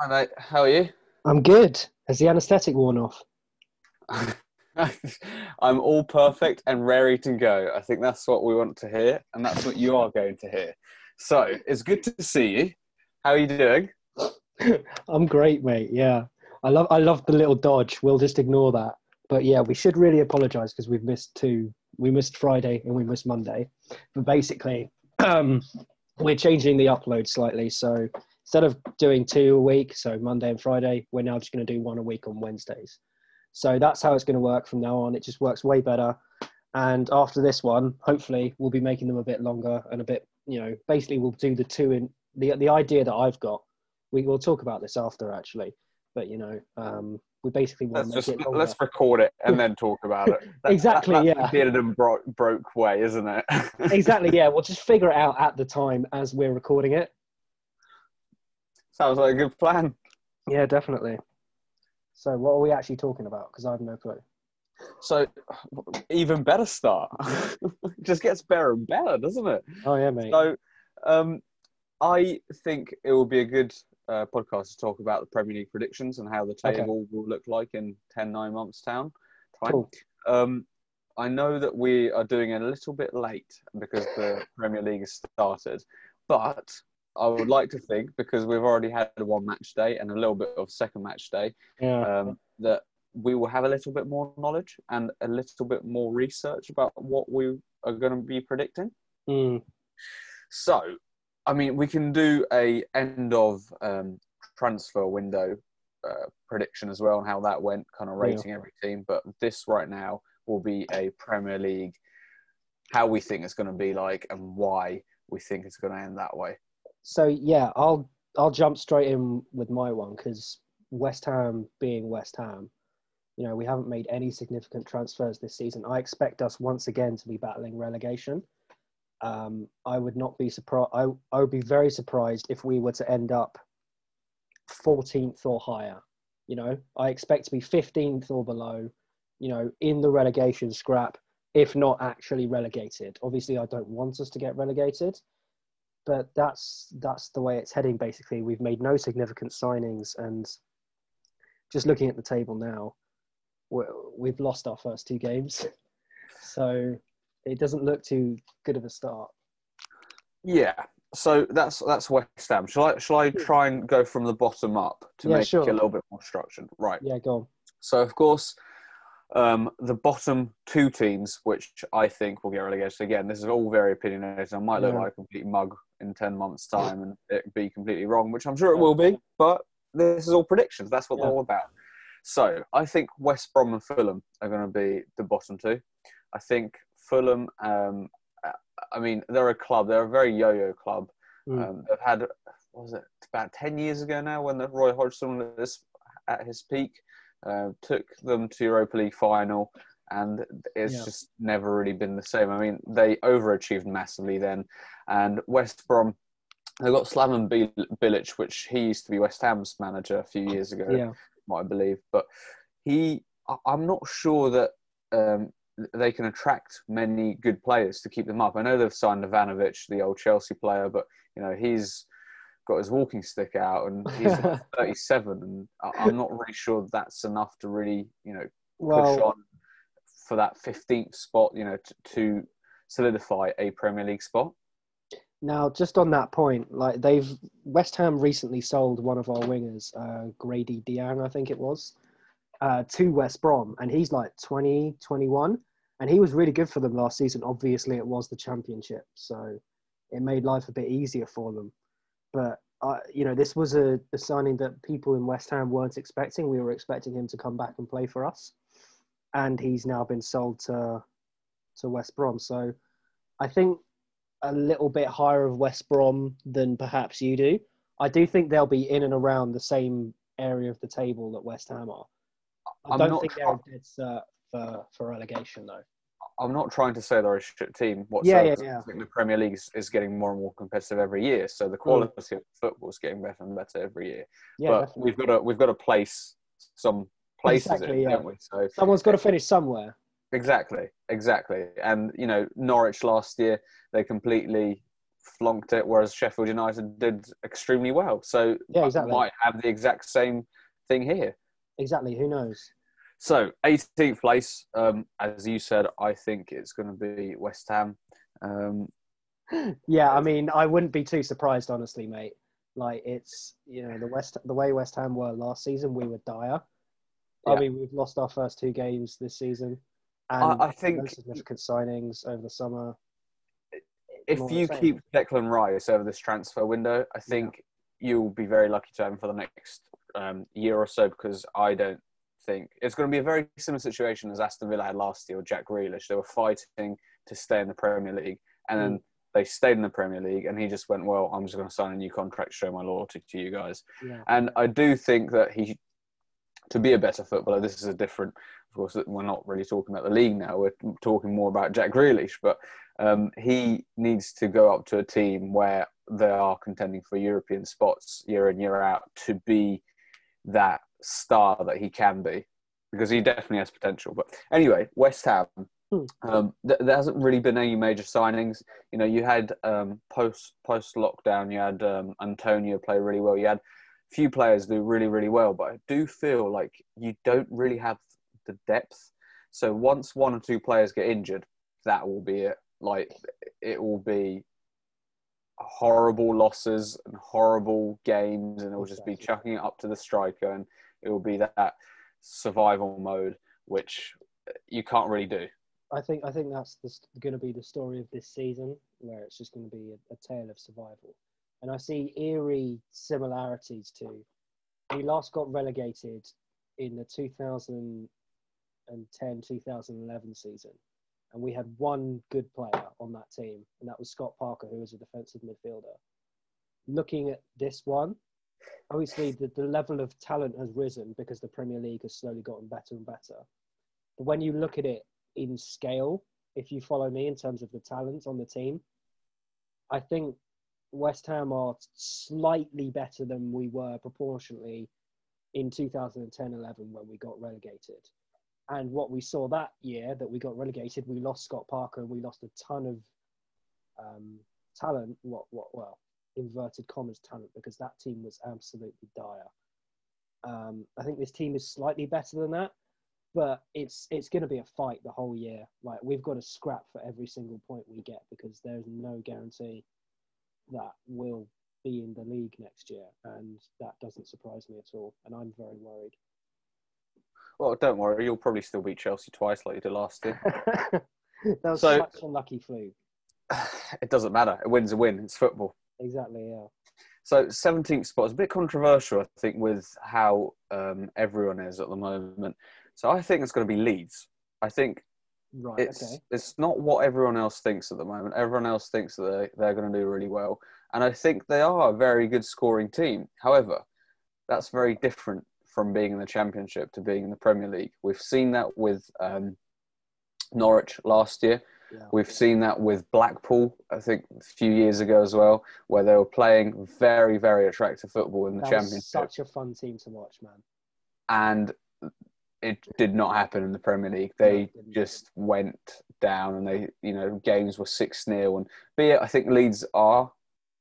Hi, mate. How are you? I'm good. Has the anaesthetic worn off? I'm all perfect and ready to go. I think that's what we want to hear, and that's what you are going to hear. So it's good to see you. How are you doing? I'm great, mate. Yeah, I love I love the little dodge. We'll just ignore that. But yeah, we should really apologise because we've missed two. We missed Friday and we missed Monday. But basically, um, we're changing the upload slightly. So instead of doing two a week, so Monday and Friday, we're now just going to do one a week on Wednesdays. So that's how it's going to work from now on. It just works way better. And after this one, hopefully, we'll be making them a bit longer and a bit, you know, basically we'll do the two in the the idea that I've got. We will talk about this after actually, but you know, um, we basically want Let's to make just it let's record it and then talk about it. That- Exactly, that- yeah. the bearded and bro- broke way, isn't it? exactly, yeah. We'll just figure it out at the time as we're recording it. Sounds like a good plan. Yeah, definitely. So, what are we actually talking about? Because I have no clue. So, even better start. just gets better and better, doesn't it? Oh yeah, mate. So, um, I think it will be a good uh, podcast to talk about the Premier League predictions and how the Okay. table will look like in 10, 9 months' town. Time. Cool. Um, I know that we are doing it a little bit late because the Premier League has started, but I would like to think because we've already had one match day and a little bit of second match day Yeah. um, that we will have a little bit more knowledge and a little bit more research about what we are going to be predicting. Mm, So, I mean, we can do a end of um, transfer window uh, prediction as well and how that went, kind of Yeah. rating every team. But this right now will be a Premier League, how we think it's going to be like and why we think it's going to end that way. So yeah, I'll I'll jump straight in with my one because West Ham being West Ham, you know, we haven't made any significant transfers this season. I expect us once again to be battling relegation. Um, I would not be surprised. I I would be very surprised if we were to end up 14th or higher. You know, I expect to be 15th or below. You know, in the relegation scrap, if not actually relegated. Obviously, I don't want us to get relegated but that's that's the way it's heading basically we've made no significant signings and just looking at the table now we've lost our first two games so it doesn't look too good of a start Yeah. So that's that's West Ham. Shall I shall I hmm. try and go from the bottom up to Yeah, make sure. it a little bit more structured? Right. yeah go on So of course, um, the bottom two teams, which I think will get relegated. Again, this is all very opinionated. I might look Yeah. like a complete mug in ten months' time and it be completely wrong, which I'm sure it will be. But this is all predictions. That's what Yeah. they're all about. So I think West Brom and Fulham are going to be the bottom two. I think Fulham. Um, I mean, they're a club. They're a very yo-yo club. Mm. Um, they've had, what was it, about 10 years ago now when the Roy Hodgson was at his peak, uh, took them to Europa League final, and it's Yeah. just never really been the same. I mean, they overachieved massively then, and West Brom, they got Slaven Bil- Bilic, which he used to be West Ham's manager a few years ago yeah I believe. But he, I'm not sure that um, they can attract many good players to keep them up. I know they've signed Ivanovic, the old Chelsea player, but you know he's got his walking stick out and he's 37, and I- I'm not really sure that's enough to really, you know, push well on for that 15th spot, you know, to, to solidify a Premier League spot. now just on that point like they've west ham recently sold one of our wingers uh, grady diang i think it was uh, to West Brom, and he's like 20, 21, and he was really good for them last season. Obviously, it was the championship, so it made life a bit easier for them. But uh, you know, this was a, a signing that people in West Ham weren't expecting. We were expecting him to come back and play for us, and he's now been sold to to West Brom. So I think a little bit higher of West Brom than perhaps you do. I do think they'll be in and around the same area of the table that West Ham are. I I'm don't think they're a dead cert for, for relegation, though. I'm not trying to say they're a shit team Yeah, whatsoever. yeah, yeah. I think the Premier League is, is getting more and more competitive every year, so Mm. the quality of football is getting better and better every year. Yeah, but definitely. we've got to we've got to place some places Exactly, in, yeah. don't we? So someone's got to finish somewhere. exactly, exactly. And you know, Norwich last year they completely flunked it, whereas Sheffield United did extremely well. So Yeah, exactly. might have the exact same thing here. Exactly. Who knows? So 18th place, um, as you said, I think it's going to be West Ham. Um, Yeah, I mean, I wouldn't be too surprised, honestly, mate. Like it's you know the West the way West Ham were last season, we were dire. I mean, we've lost our first two games this season, and I, I think no significant signings over the summer. if you keep Declan Rice over this transfer window, I think you'll be very lucky to have him for the next um, year or so because I don't think it's going to be a very similar situation as Aston Villa had last year with Jack Grealish. They were fighting to stay in the Premier League and then they stayed in the Premier League and he just went, Well, I'm just going to sign a new contract to show my loyalty to you guys. Yeah, And I do think that he, to be a better footballer, this is a different. Of course, we're not really talking about the league now. We're talking more about Jack Grealish, but um, he needs to go up to a team where they are contending for European spots year in year out to be that star that he can be, because he definitely has potential. But anyway, West Ham. Hmm. Um, th- there hasn't really been any major signings. You know, you had um, post post lockdown. You had um, Antonio play really well. You had few players do really really well, but I do feel like you don't really have the depth. So once one or two players get injured, that will be it. Like it will be horrible losses and horrible games, and it will just be chucking it up to the striker, and it will be that survival mode, which you can't really do. I think I think that's going to be the story of this season, where it's just going to be a, a tale of survival. And I see eerie similarities to we last got relegated in the 2010-2011 season, and we had one good player on that team, and that was Scott Parker, who was a defensive midfielder. Looking at this one, obviously the, the level of talent has risen because the Premier League has slowly gotten better and better. But when you look at it in scale, if you follow me in terms of the talent on the team, I think West Ham are slightly better than we were proportionally in 2010 11 when we got relegated. And what we saw that year that we got relegated, we lost Scott Parker and we lost a ton of um, talent. What, what, well, inverted commas talent because that team was absolutely dire. Um, I think this team is slightly better than that, but it's it's going to be a fight the whole year. Like we've got to scrap for every single point we get because there's no guarantee that we'll be in the league next year, and that doesn't surprise me at all. And I'm very worried. Well, don't worry, you'll probably still beat Chelsea twice like you did last year. that was So- such a lucky fluke. it doesn't matter. A win's a win. It's football. Exactly. Yeah. So 17th spot is a bit controversial, I think, with how um, everyone is at the moment. So I think it's going to be Leeds. I think Right. it's okay. it's not what everyone else thinks at the moment. Everyone else thinks that they, they're going to do really well, and I think they are a very good scoring team. However, that's very different from being in the Championship to being in the Premier League. We've seen that with um, Norwich last year. Yeah. We've seen that with Blackpool, I think, a few years ago as well, where they were playing very, very attractive football in the that Championship, such a fun team to watch, man. and it did not happen in the Premier League. They didn't. just went down, and they, you know, games were six 0 And be it, I think Leeds are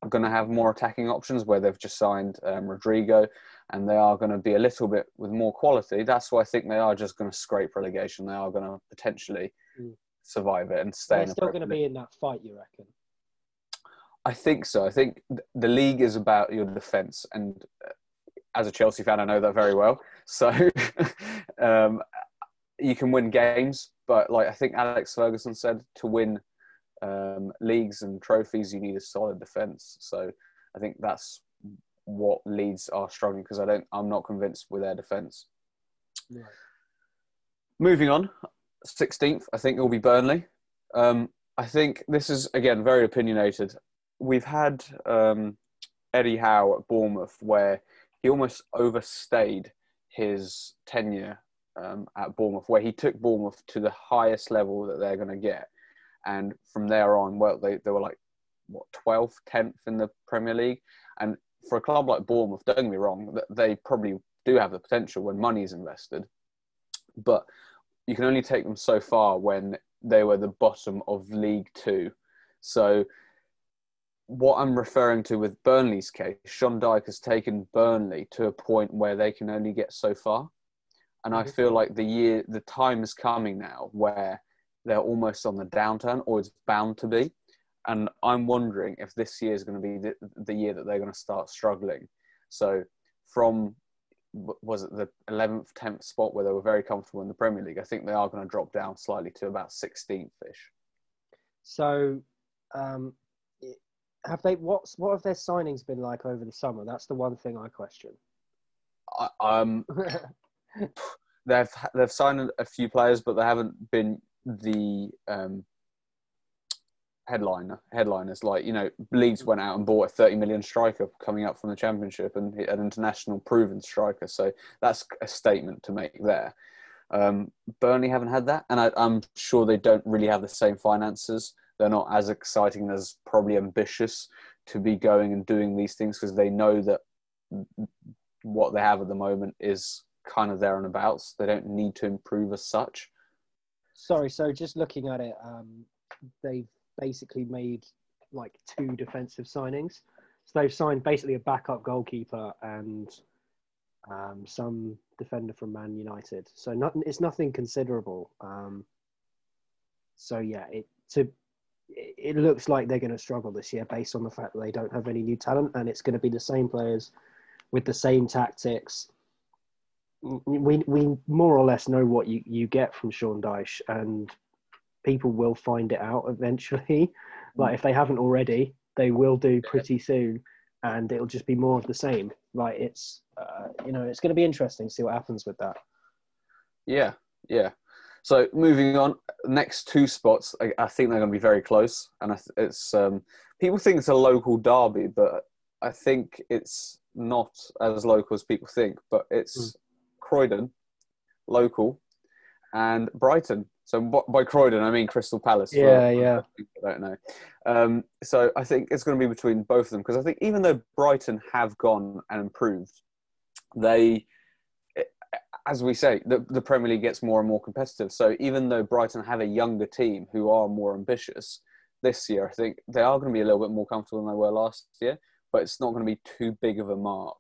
going to have more attacking options where they've just signed um, Rodrigo, and they are going to be a little bit with more quality. That's why I think they are just going to scrape relegation. They are going to potentially Mm. Survive it and stay. They're in still going to be in that fight, you reckon? I think so. I think the league is about your defence, and uh, as a Chelsea fan, I know that very well. So um, you can win games, but like I think Alex Ferguson said, to win um, leagues and trophies, you need a solid defence. So I think that's what Leeds are struggling because I don't. I'm not convinced with their defence. Right. Moving on, 16th, I think it will be Burnley. Um, I think this is, again, very opinionated. We've had um, Eddie Howe at Bournemouth where he almost overstayed his tenure um, at Bournemouth, where he took Bournemouth to the highest level that they're going to get. And from there on, well, they, they were like, what, 12th, 10th in the Premier League. And for a club like Bournemouth, don't get me wrong, th- they probably do have the potential when money is invested. But you can only take them so far when they were the bottom of League Two. So what I'm referring to with Burnley's case, Sean Dyche has taken Burnley to a point where they can only get so far. And I Mhm. feel like the year, the time is coming now where they're almost on the downturn, or it's bound to be. And I'm wondering if this year is going to be the, the year that they're going to start struggling. So, from was it the 11th, 10th spot where they were very comfortable in the Premier League, I think they are going to drop down slightly to about 16th ish. So, um, have they what's what have their signings been like over the summer? That's the one thing I question. I- Um, they've they've signed a few players, but they haven't been the um, headliner headliners. Like you know, Leeds went out and bought a thirty million striker coming up from the Championship and an international proven striker. So that's a statement to make there. Um, Burnley haven't had that, and I, I'm sure they don't really have the same finances. They're not as exciting as probably ambitious to be going and doing these things because they know that what they have at the moment is kind of there and abouts. They don't need to improve as such. Sorry, so just looking at it, um, they've basically made like two defensive signings. So they've signed basically a backup goalkeeper and um, some defender from Man United. So not, it's nothing considerable. Um, so yeah, it to it looks like they're going to struggle this year based on the fact that they don't have any new talent, and it's going to be the same players with the same tactics. We we more or less know what you, you get from Sean Dyche, and people will find it out eventually. like if they haven't already, they will do pretty soon, and it'll just be more of the same. Like it's uh, you know it's going to be interesting to see what happens with that. Yeah, yeah. So moving on, next two spots, I, I think they're going to be very close, and I, th- it's um, people think it's a local derby, but I think it's not as local as people think. But it's Croydon, local, and Brighton. So by Croydon, I mean Crystal Palace. Yeah, yeah. I don't know. Um, so I think it's going to be between both of them because I think even though Brighton have gone and improved, they, as we say, the, the Premier League gets more and more competitive. So even though Brighton have a younger team who are more ambitious this year, I think they are going to be a little bit more comfortable than they were last year. But it's not going to be too big of a mark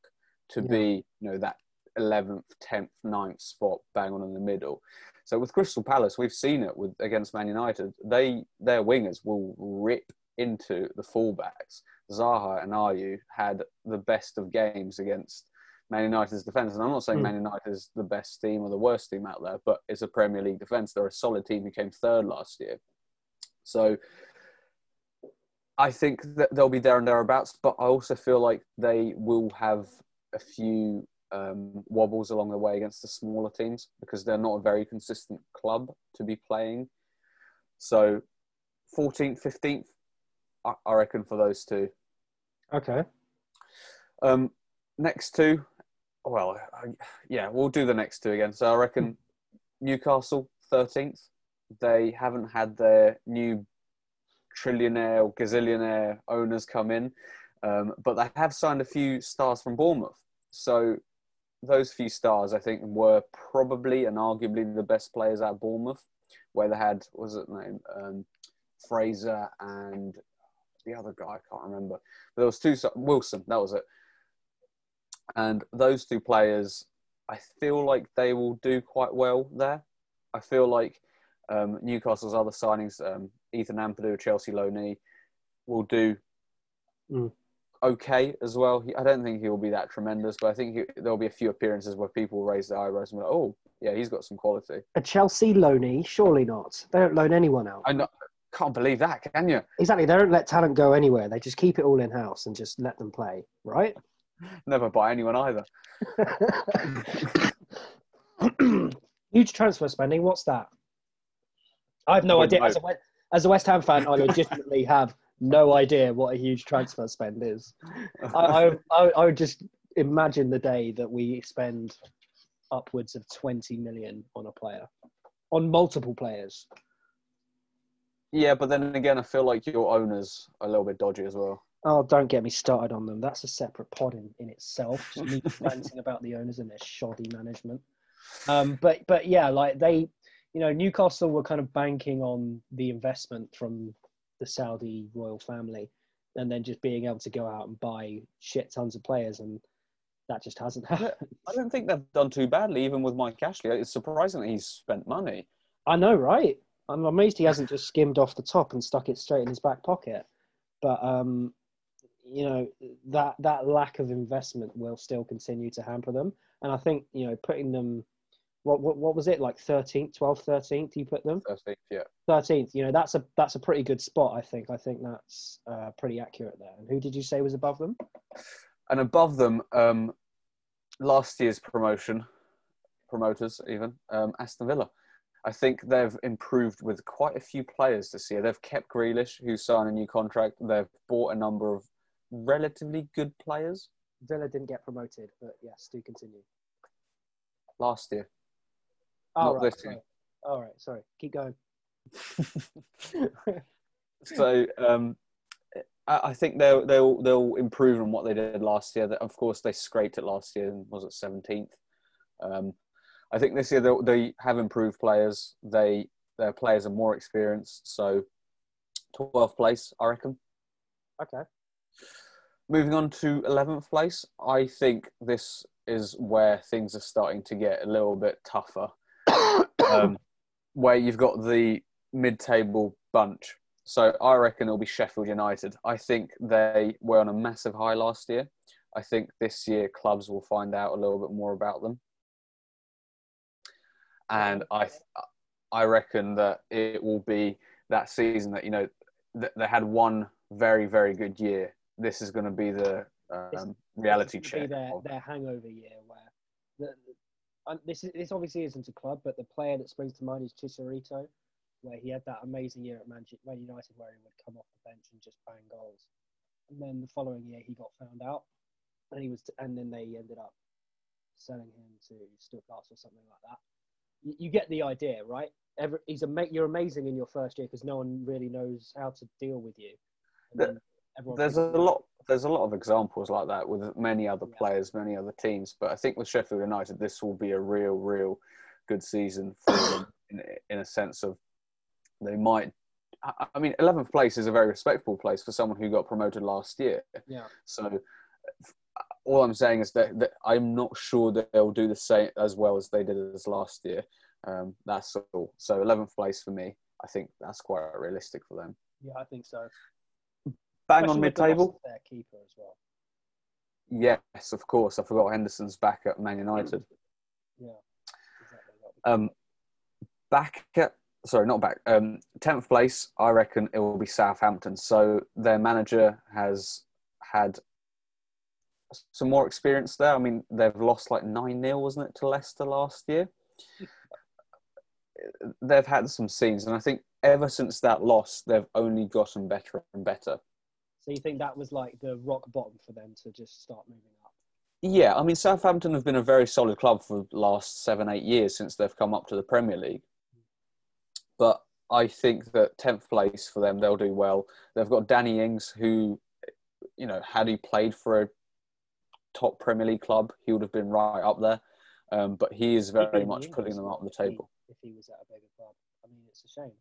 to Yeah. be, you know, that 11th, 10th, 9th spot bang on in the middle. So with Crystal Palace, we've seen it with against Man United. They their wingers will rip into the fullbacks. Zaha and Ayew had the best of games against Man United's defence. And I'm not saying Mm. Man United is the best team or the worst team out there, but it's a Premier League defence. They're a solid team who came third last year. So I think that they'll be there and thereabouts, but I also feel like they will have a few um, wobbles along the way against the smaller teams because they're not a very consistent club to be playing. So 14th, 15th, I, I reckon for those two. Okay. Um, next two, well, I, yeah, we'll do the next two again. So I reckon Newcastle 13th. They haven't had their new trillionaire or gazillionaire owners come in, um, but they have signed a few stars from Bournemouth. So those few stars, I think, were probably and arguably the best players at Bournemouth, where they had was it name um, Fraser and the other guy I can't remember. But there was two Wilson, that was it. And those two players, I feel like they will do quite well there. I feel like um, Newcastle's other signings, um, Ethan Ampadu, Chelsea loanee, will do Mm. Okay as well. He, I don't think he will be that tremendous, but I think he, there'll be a few appearances where people will raise their eyebrows and be like, "Oh, yeah, he's got some quality." A Chelsea loanee? Surely not. They don't loan anyone out. I can't believe that, can you? Exactly. They don't let talent go anywhere. They just keep it all in house and just let them play, right? Never buy anyone either. Huge transfer spending. What's that? I have no idea. As a. As a West Ham fan, I legitimately have no idea what a huge transfer spend is. I, I, I, would just imagine the day that we spend upwards of 20 million on a player, on multiple players. Yeah, but then again, I feel like your owners are a little bit dodgy as well. Oh, don't get me started on them. That's a separate pod in, in itself. Just me ranting about the owners and their shoddy management. Um, but but yeah, like they, you know, Newcastle were kind of banking on the investment from the Saudi royal family, and then just being able to go out and buy shit tons of players, and that just hasn't happened. I don't think they've done too badly, even with Mike Ashley. It's surprising that he's spent money. I know, right? I'm amazed he hasn't just skimmed off the top and stuck it straight in his back pocket. But um, you know that that lack of investment will still continue to hamper them, and I think you know putting them. What, what, what was it like 13th 12th 13th you put them 13th yeah 13th you know that's a that's a pretty good spot i think i think that's uh, pretty accurate there and who did you say was above them and above them um last year's promotion promoters even um aston villa I think they've improved with quite a few players this year. They've kept Grealish, who signed a new contract. They've bought a number of relatively good players. Villa didn't get promoted, but yes, do continue. Last year. Oh, Not right, this sorry. All right, sorry. Keep going. so um, I I think they'll they'll they'll improve on what they did last year. That of course they scraped it last year and was it seventeenth. Um, I think this year they they have improved players. They their players are more experienced. So twelfth place, I reckon. Okay. Moving on to eleventh place, I think this is where things are starting to get a little bit tougher. Um, where you've got the mid-table bunch. So I reckon it'll be Sheffield United. I think they were on a massive high last year. I think this year clubs will find out a little bit more about them, and I, I reckon that it will be that season that you know they had one very very good year. This is going to be the um, reality check. be their, their hangover year um, this is this obviously isn't a club, but the player that springs to mind is Chicharito, where he had that amazing year at Man, Man United where he would come off the bench and just bang goals. And then the following year he got found out, and he was and then they ended up selling him to Stuttgart or something like that. You, you get the idea, right? Every, he's ama- you're amazing in your first year because no one really knows how to deal with you. And then there's a lot there's a lot of examples like that with many other players many other teams but i think with sheffield united this will be a real real good season for them in, in a sense of they might I- mean 11th place is a very respectable place for someone who got promoted last year. Yeah. so all i'm saying is that, that i'm not sure that they'll do the same as well as they did as last year. Um, that's all. So 11th place for me i think that's quite realistic for them. Yeah, I think so. Bang Especially on with the loss mid-table Their keeper as well. Yes, of course. I forgot Henderson's back at Man United. Yeah, exactly. Um, back at sorry, not back. Um, tenth place. I reckon it will be Southampton. So their manager has had some more experience there. I mean, they've lost like nine 0 wasn't it, to Leicester last year? They've had some scenes, and I think ever since that loss, they've only gotten better and better. So you think that was like the rock bottom for them to just start moving up? Yeah, I mean, Southampton have been a very solid club for the last seven, eight years since they've come up to the Premier League. But I think that 10th place for them, they'll do well. They've got Danny Ings, who, you know, had he played for a top Premier League club, he would have been right up there. Um, but he is very much putting them up the table. If he was at a bigger club, I mean, it's a shame.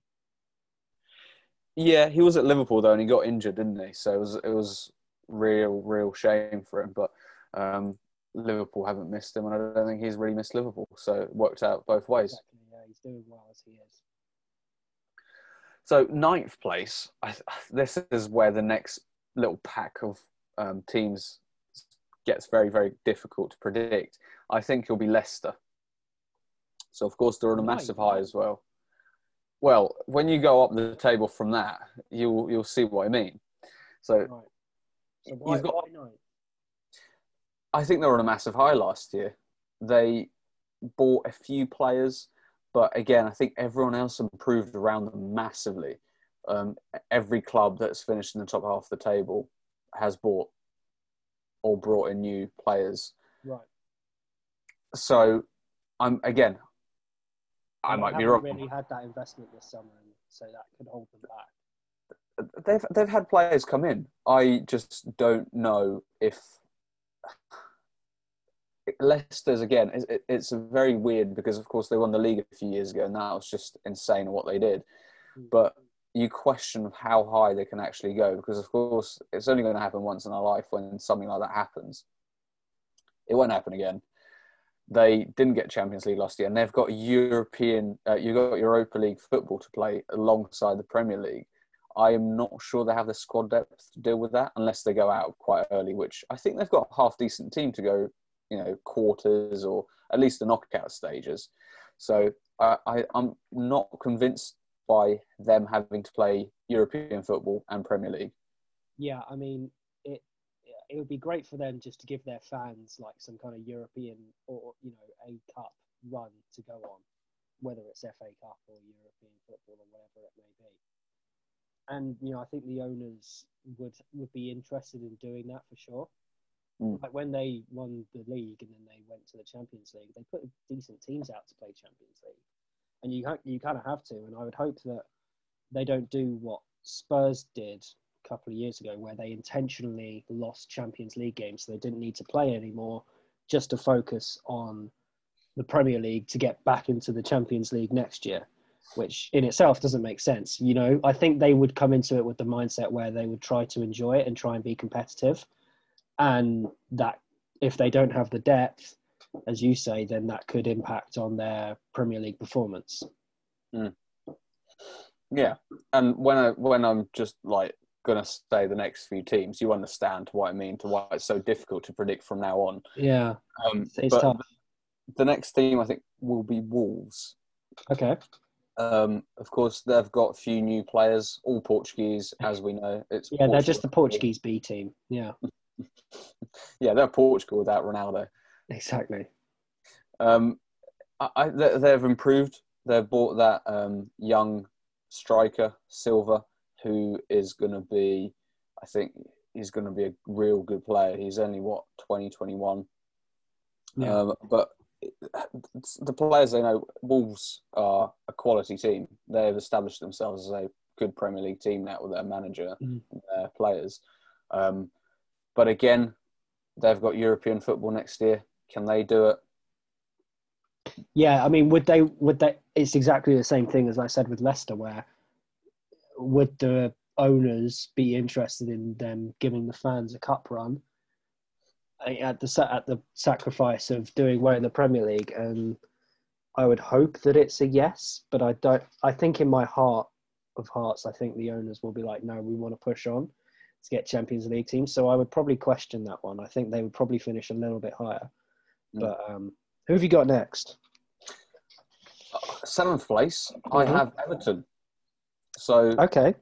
Yeah, he was at Liverpool though, and he got injured, didn't he? So it was it was real, real shame for him. But um, Liverpool haven't missed him, and I don't think he's really missed Liverpool. So it worked out both ways. Exactly. Yeah, he's doing well as he is. So ninth place, I, this is where the next little pack of um, teams gets very, very difficult to predict. I think it'll be Leicester. So of course they're on a massive high as well. Well, when you go up the table from that, you'll you'll see what I mean. So Right. So why, You've got-? I think they were on a massive high last year. They bought a few players, but again, I think everyone else improved around them massively. Um, every club that's finished in the top half of the table has bought or brought in new players. Right. So, I'm again, I might be wrong. Really had that investment this summer, and so that could hold them back. They've they've had players come in. I just don't know if Leicester's again. It's, it- it's very weird because of course they won the league a few years ago, and that was just insane what they did. Mm. But you question how high they can actually go because, of course, it's only going to happen once in our life when something like that happens. It won't happen again. They didn't get Champions League last year, and they've got European, uh, you've got Europa League football to play alongside the Premier League. I am not sure they have the squad depth to deal with that unless they go out quite early, which I think they've got a half decent team to go, you know, quarters or at least the knockout stages. So I, I, I'm not convinced by them having to play European football and Premier League. Yeah, I mean, it would be great for them just to give their fans like some kind of European or you know a cup run to go on, whether it's FA Cup or European football or whatever it may be. And you know, I think the owners would would be interested in doing that for sure. Mm. Like when they won the league and then they went to the Champions League, they put decent teams out to play Champions League and you you kind of have to. And I would hope that they don't do what Spurs did couple of years ago, where they intentionally lost Champions League games, so they didn't need to play anymore, just to focus on the Premier League to get back into the Champions League next year. Which in itself doesn't make sense. You know, I think they would come into it with the mindset where they would try to enjoy it and try and be competitive. And that if they don't have the depth, as you say, then that could impact on their Premier League performance. Mm. Yeah, and when I when I'm just like gonna say the next few teams, you understand what I mean to why it's so difficult to predict from now on. Yeah, um, it's tough. The next team I think will be Wolves. Okay. Um, of course, they've got a few new players, all Portuguese, as we know. It's yeah, Portugal. they're just the Portuguese B team. Yeah. yeah, they're Portugal without Ronaldo. Exactly. Um, I, I, they've improved. They've bought that um, young striker Silva, who is going to be, I think, he's going to be a real good player. He's only what 2021, yeah. um, but the players they know, Wolves are a quality team. They've established themselves as a good Premier League team now with their manager, mm. and their players. Um, but again, they've got European football next year. Can they do it? Yeah, I mean, would they? Would they? It's exactly the same thing as I said with Leicester, where would the owners be interested in them giving the fans a cup run at the at the sacrifice of doing well in the Premier League? And I would hope that it's a yes, but I don't. I think in my heart of hearts, I think the owners will be like, no, we want to push on to get Champions League teams. So I would probably question that one. I think they would probably finish a little bit higher. Mm. But um, who have you got next? Seventh place, mm-hmm. I have Everton. So okay,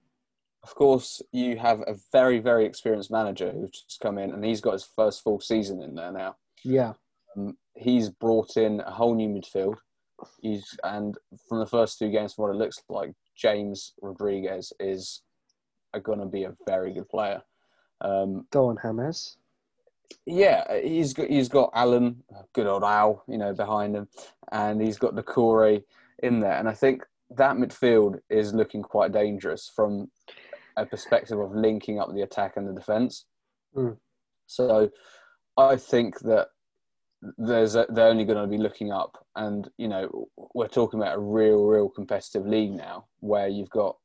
of course you have a very very experienced manager who's just come in and he's got his first full season in there now. Yeah, um, he's brought in a whole new midfield. He's and from the first two games, from what it looks like, James Rodriguez is are going to be a very good player. Um, Go on, James. Yeah, he's got he's got Allan, good old Al, you know, behind him, and he's got Doucouré in there, and I think that midfield is looking quite dangerous from a perspective of linking up the attack and the defence. Mm. So, I think that there's a, they're only going to be looking up, and you know, we're talking about a real, real competitive league now, where you've got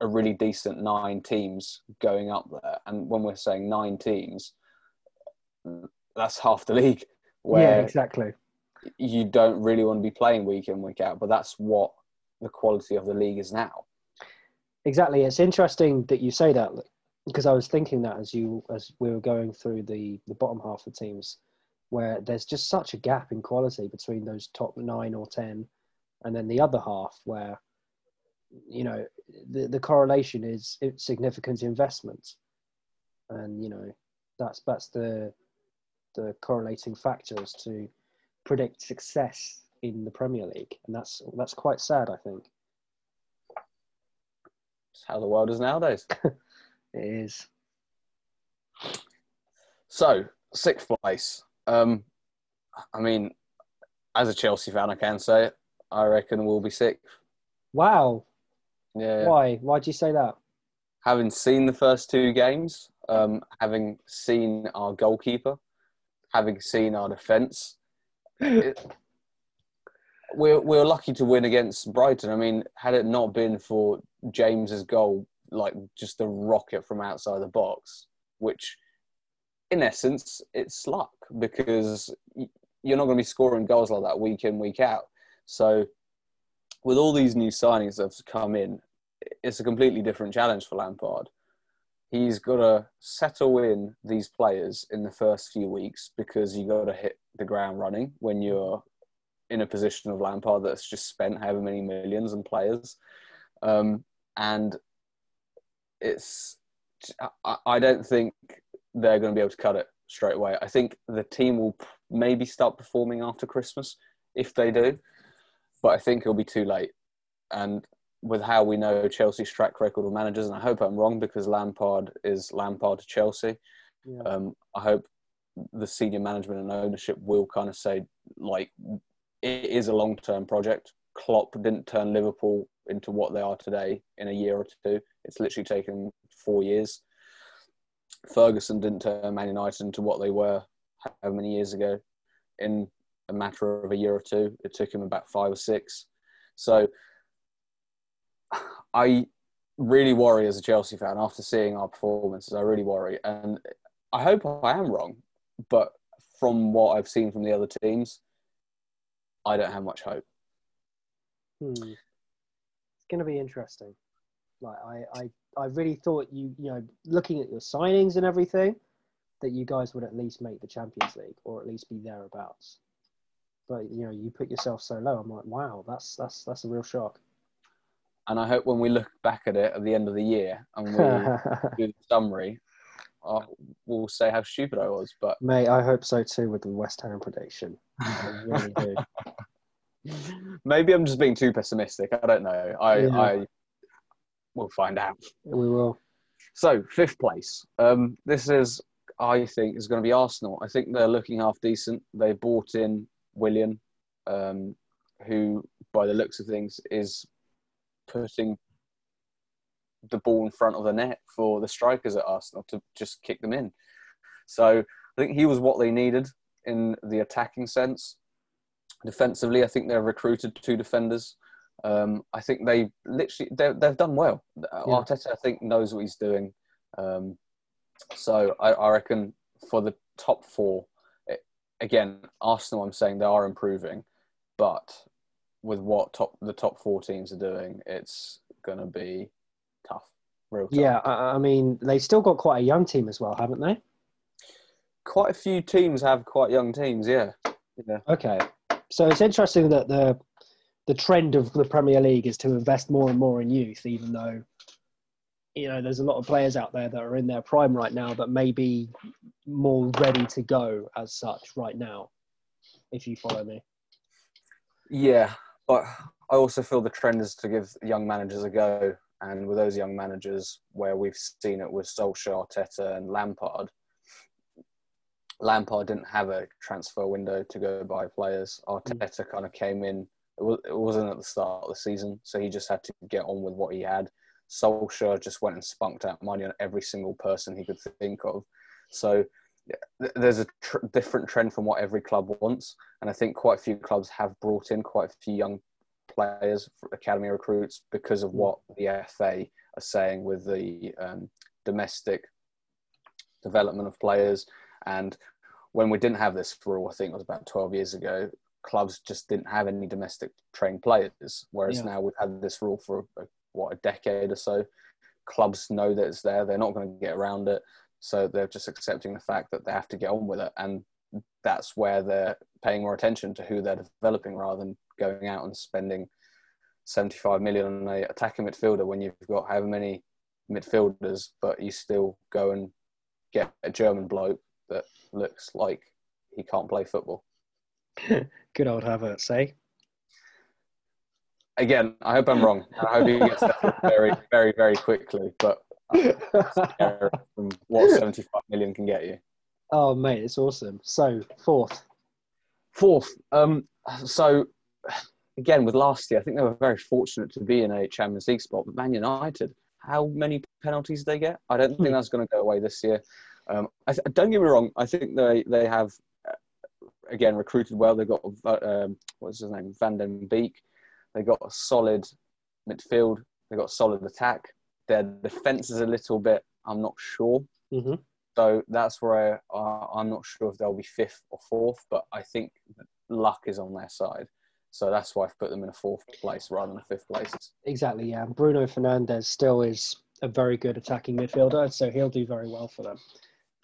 a really decent nine teams going up there, and when we're saying nine teams that's half the league. Where yeah, exactly. You don't really want to be playing week in week out, but that's what the quality of the league is now. Exactly. It's interesting that you say that because I was thinking that as you as we were going through the the bottom half of teams, where there's just such a gap in quality between those top nine or ten, and then the other half where you know the the correlation is significant investment, and you know that's that's the the correlating factors to predict success in the Premier League, and that's that's quite sad. I think. It's how the world is nowadays. it is. So sixth place. Um, I mean, as a Chelsea fan, I can say it. I reckon we'll be sixth. Wow. Yeah. Why? Why do you say that? Having seen the first two games, um, having seen our goalkeeper, having seen our defence. we're we're lucky to win against Brighton. I mean, had it not been for James's goal, like just a rocket from outside the box, which in essence it's luck because you're not going to be scoring goals like that week in week out. So with all these new signings that have come in, it's a completely different challenge for Lampard. He's got to settle in these players in the first few weeks because you've got to hit the ground running when you're in a position of Lampard that's just spent however many millions on players. Um, and it's, I, I don't think they're going to be able to cut it straight away. I think the team will maybe start performing after Christmas if they do, but I think it'll be too late. And with how we know Chelsea's track record of managers, and I hope I'm wrong because Lampard is Lampard to Chelsea. Yeah. Um, I hope the senior management and ownership will kind of say, like, it is a long term project. Klopp didn't turn Liverpool into what they are today in a year or two. It's literally taken four years. Ferguson didn't turn Man United into what they were how many years ago in a matter of a year or two. It took him about five or six. So I really worry as a Chelsea fan after seeing our performances. I really worry, and I hope I am wrong. But from what I've seen from the other teams, I don't have much hope. Hmm. It's going to be interesting. Like I, I, I really thought you, you know, looking at your signings and everything, that you guys would at least make the Champions League or at least be thereabouts. But you know, you put yourself so low. I'm like, wow, that's that's that's a real shock. And I hope when we look back at it at the end of the year and we do the summary, uh, we'll say how stupid I was. But mate, I hope so too with the West Ham prediction. Really. Maybe I'm just being too pessimistic. I don't know. I, yeah. I we'll find out. We will. So fifth place. Um, this is, I think, is going to be Arsenal. I think they're looking half decent. They bought in Willian, um, who, by the looks of things, is putting the ball in front of the net for the strikers at Arsenal to just kick them in. So I think he was what they needed in the attacking sense. Defensively, I think they've recruited two defenders. Um, I think they literally they've done well. Yeah. Arteta, I think, knows what he's doing. Um, so I, I, reckon for the top four, it, again, Arsenal, I'm saying they are improving, but with what top the top four teams are doing, it's going to be. Real tough. Yeah, I, I mean, they've still got quite a young team as well, haven't they? Quite a few teams have quite young teams. Yeah. Yeah. Okay. So it's interesting that the the trend of the Premier League is to invest more and more in youth, even though you know there's a lot of players out there that are in their prime right now that may be more ready to go as such right now. If you follow me. Yeah, but I also feel the trend is to give young managers a go, and with those young managers, where we've seen it with Solskjaer, Arteta, and Lampard, Lampard didn't have a transfer window to go buy players. Arteta mm. kind of came in. It, was, it wasn't at the start of the season, so he just had to get on with what he had. Solskjaer just went and spunked out money on every single person he could think of. So there's a tr- different trend from what every club wants, and I think quite a few clubs have brought in quite a few young players, academy recruits, because of mm. what the FA are saying with the um, domestic development of players and when we didn't have this rule, I think it was about 12 years ago, clubs just didn't have any domestic trained players. Whereas yeah. now we've had this rule for a, what a decade or so. Clubs know that it's there; they're not going to get around it, so they're just accepting the fact that they have to get on with it, and that's where they're paying more attention to who they're developing rather than going out and spending 75 million on a attacking midfielder when you've got however many midfielders, but you still go and get a German bloke that looks like he can't play football. Good old Havertz, eh? Again, I hope I'm wrong. I hope he gets that very, very, very quickly. But from what 75 million can get you. Oh, mate, it's awesome. So, fourth. Fourth. Um, so, again, with last year, I think they were very fortunate to be in a Champions League spot. But Man United, how many penalties they get? I don't think hmm. that's going to go away this year. Um, I th- don't get me wrong. I think they they have uh, again recruited well. They got um, what's his name, Van den Beek. They got a solid midfield. They got a solid attack. Their defense is a little bit. I'm not sure. Mm-hmm. So that's where I, uh, I'm not sure if they'll be fifth or fourth, but I think luck is on their side. So that's why I've put them in a fourth place rather than a fifth place. Exactly, yeah. Bruno Fernandes still is a very good attacking midfielder, so he'll do very well for them.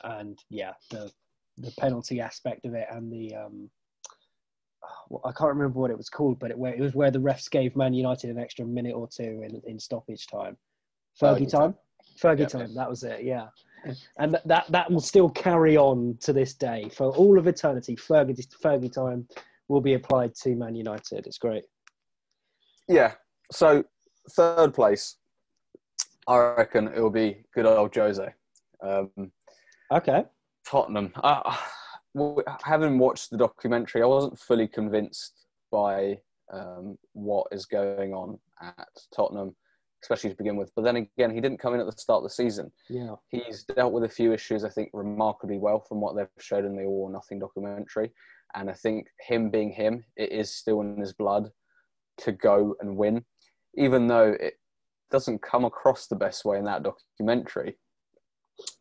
And yeah, the the penalty aspect of it and the um, well, I can't remember what it was called, but it, it was where the refs gave Man United an extra minute or two in, in stoppage time. Fergie, Fergie time. time. Fergie yep. time. That was it. Yeah, and that that will still carry on to this day for all of eternity. Fergie Fergie time will be applied to Man United. It's great. Yeah. So third place, I reckon it will be good old Jose. Um, okay. Tottenham. Uh, having watched the documentary, I wasn't fully convinced by um, what is going on at Tottenham, especially to begin with. But then again, he didn't come in at the start of the season. Yeah, he's dealt with a few issues, I think, remarkably well from what they've showed in the All or Nothing documentary. And I think him being him, it is still in his blood to go and win, even though it doesn't come across the best way in that documentary.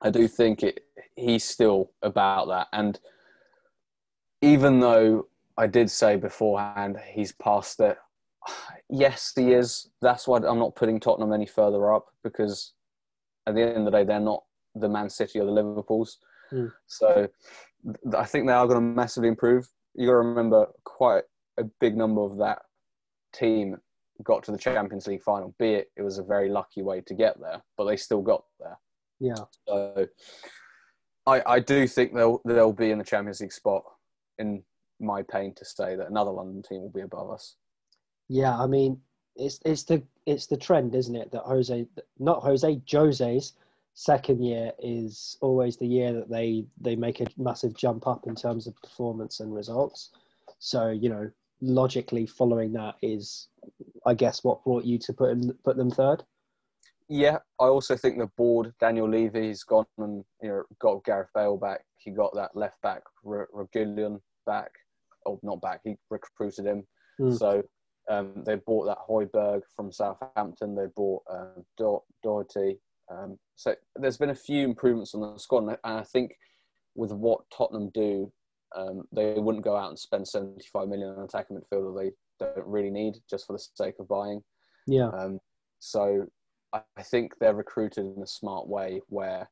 I do think it, he's still about that. And even though I did say beforehand he's past it, yes, he is. That's why I'm not putting Tottenham any further up because at the end of the day, they're not the Man City or the Liverpools. Mm. So I think they are going to massively improve. You got to remember, quite a big number of that team got to the Champions League final. Be it it was a very lucky way to get there, but they still got there. Yeah. So I I do think they'll they'll be in the Champions League spot. In my pain to say that another London team will be above us. Yeah, I mean it's it's the it's the trend, isn't it? That Jose, not Jose, Jose's second year is always the year that they they make a massive jump up in terms of performance and results. So you know, logically following that is, I guess, what brought you to put in, put them third. Yeah, I also think the board, Daniel Levy's gone and you know got Gareth Bale back. He got that left back Reguilon back, oh not back. He recruited him. Mm. So um, they bought that Højbjerg from Southampton. They bought uh, Doherty. Um, so there's been a few improvements on the squad, and I think with what Tottenham do, um, they wouldn't go out and spend 75 million on attacking midfielder they don't really need just for the sake of buying. Yeah. Um, so I think they're recruited in a smart way where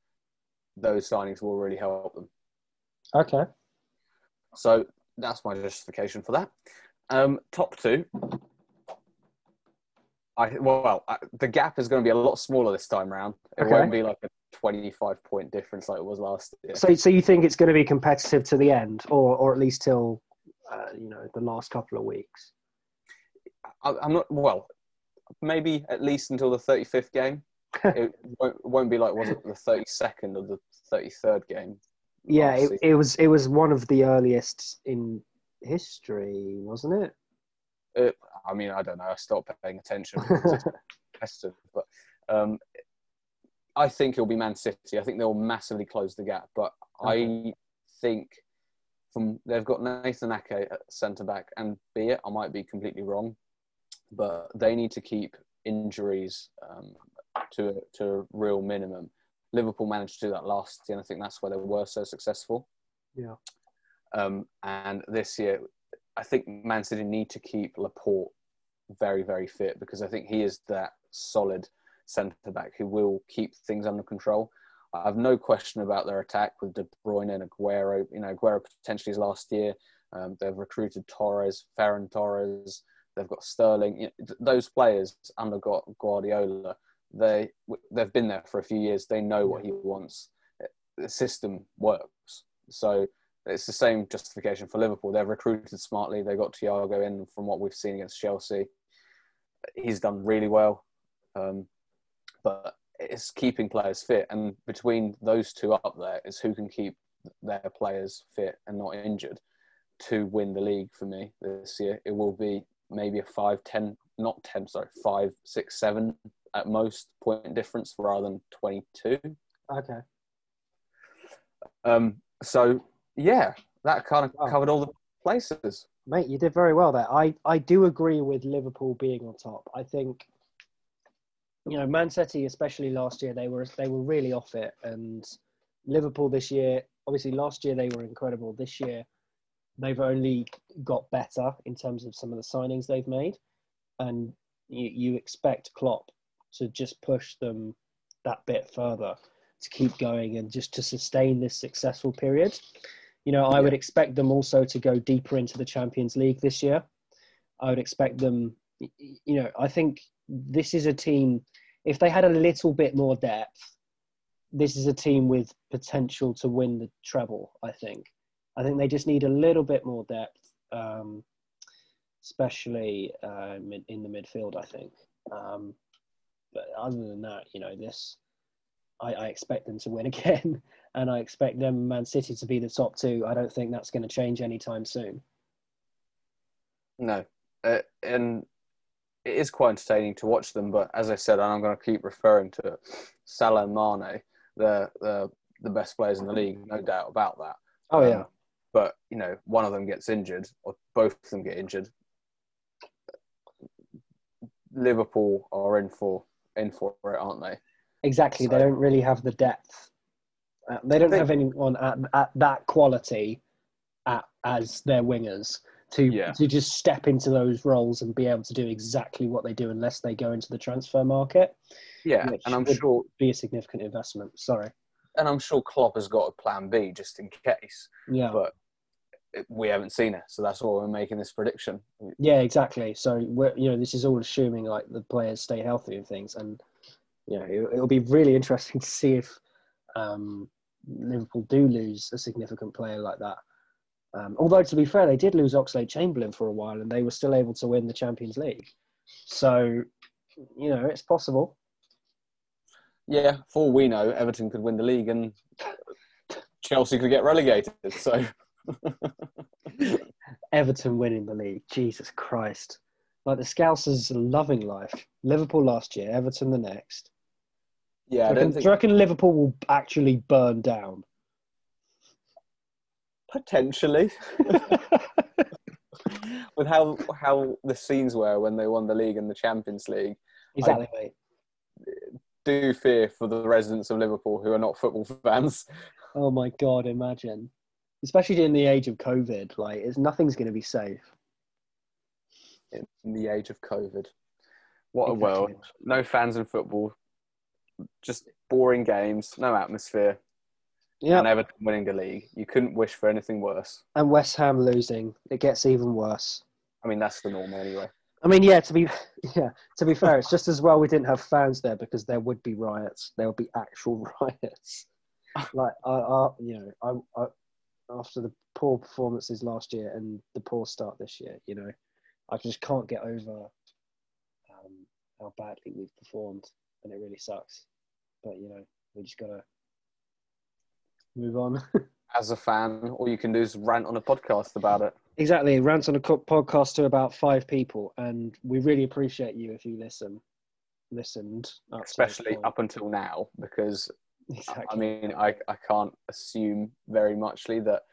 those signings will really help them. Okay. So that's my justification for that. Um, top two. I well, I, the gap is going to be a lot smaller this time round. It okay. won't be like a 25 point difference like it was last year. So, so you think it's going to be competitive to the end, or or at least till uh, you know the last couple of weeks? I, am not well maybe at least until the 35th game. it won't, won't, be like was it the 32nd or the 33rd game? Yeah, it, it, was it was one of the earliest in history, wasn't it? it I mean, I don't know. I stopped paying attention. but um, I think it'll be Man City. I think they'll massively close the gap. But okay. I think from they've got Nathan Ake at centre back, and be it I might be completely wrong, but they need to keep injuries um, to to a real minimum. Liverpool managed to do that last year, and I think that's why they were so successful. Yeah. Um, and this year, I think Man City need to keep Laporte very, very fit because I think he is that solid centre back who will keep things under control. I have no question about their attack with De Bruyne and Aguero. You know, Aguero potentially is last year. Um, they've recruited Torres, Ferran Torres. They've got Sterling. You know, those players under Guardiola, they they've been there for a few years. They know what he wants. The system works. So it's the same justification for Liverpool. They've recruited smartly. They got Thiago in from what we've seen against Chelsea. He's done really well, um, but it's keeping players fit. And between those two up there is who can keep their players fit and not injured to win the league for me this year. It will be maybe a five, ten, not ten, sorry, five, six, seven at most point difference rather than 22. Okay. Um, so, yeah, that kind of covered all the places. Mate, you did very well there. I, I do agree with Liverpool being on top. I think, you know, Man City, especially last year, they were they were really off it, and Liverpool this year, obviously last year they were incredible. This year, they've only got better in terms of some of the signings they've made, and you, you expect Klopp to just push them that bit further to keep going and just to sustain this successful period. You know, I Yeah. would expect them also to go deeper into the Champions League this year. I would expect them, you know, I think this is a team, if they had a little bit more depth, this is a team with potential to win the treble, I think. I think they just need a little bit more depth, um, especially mid, in the midfield, I think. Um, but other than that, you know, this, I, I expect them to win again, and I expect them, Man City, to be the top two. I don't think that's going to change anytime soon. No, uh, and it is quite entertaining to watch them. But as I said, and I'm going to keep referring to it, Salah and Mane, they're, they're the best players in the league, no doubt about that. Oh, Um, yeah. But you know, one of them gets injured, or both of them get injured. Liverpool are in for in for it, aren't they? Exactly. So- they don't really have the depth. Uh, they don't They- have anyone at, at that quality at, as their wingers to Yeah. to just step into those roles and be able to do exactly what they do unless they go into the transfer market. Yeah, and I'm sure, Be a significant investment. Sorry. and I'm sure Klopp has got a plan B just in case. Yeah. But we haven't seen it, so that's why we're making this prediction. Yeah, exactly. So we're, you know, this is all assuming like the players stay healthy and things, and you know, it, it'll be really interesting to see if um, Liverpool do lose a significant player like that. Um, although to be fair, they did lose Oxlade Chamberlain for a while, and they were still able to win the Champions League. So, you know, it's possible. Yeah, for all we know, Everton could win the league and Chelsea could get relegated. So Everton winning the league, Jesus Christ! Like the Scousers loving life. Liverpool last year, Everton the next. Yeah, I do, you reckon, think do you reckon Liverpool will actually burn down? potentially with how how the scenes were when they won the league and the Champions League. exactly, mate. Do fear for the residents of Liverpool who are not football fans. Oh my god, imagine. Especially in the age of COVID, like it's nothing's going to be safe. in the age of COVID. What a world. No fans in football. Just boring games, no atmosphere, Yeah, and Everton winning the league. You couldn't wish for anything worse. and West Ham losing, it gets even worse. I mean, that's the norm anyway. I mean, yeah, to be yeah, to be fair, it's just as well we didn't have fans there because there would be riots. There would be actual riots. Like, I, I you know, I, I, after the poor performances last year and the poor start this year, you know, I just can't get over um, how badly we've performed, and it really sucks. But you know, we just gotta move on. As a fan, all you can do is rant on a podcast about it. exactly, rant on a co- podcast to about five people, and we really appreciate you if you listen, listened, up Especially up until now, because Exactly. I mean, I, I can't assume very muchly that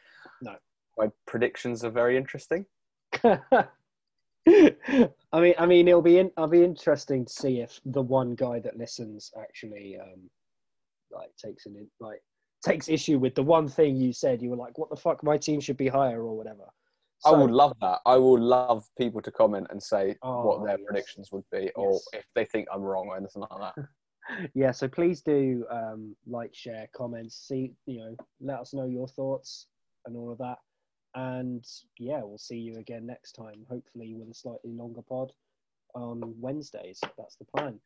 No. my predictions are very interesting. I mean, I mean, it'll be in, I'll be interesting to see if the one guy that listens actually um, like takes an like takes issue with the one thing you said. You were like, "What the fuck? My team should be higher or whatever." I would love that. I would love people to comment and say Oh, what their yes. predictions would be, or Yes. if they think I'm wrong or anything like that. yeah. So please do um, like, share, comments. See, you know, let us know your thoughts and all of that. And yeah, we'll see you again next time. Hopefully, with a slightly longer pod on Wednesdays. That's the plan.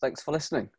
Thanks for listening.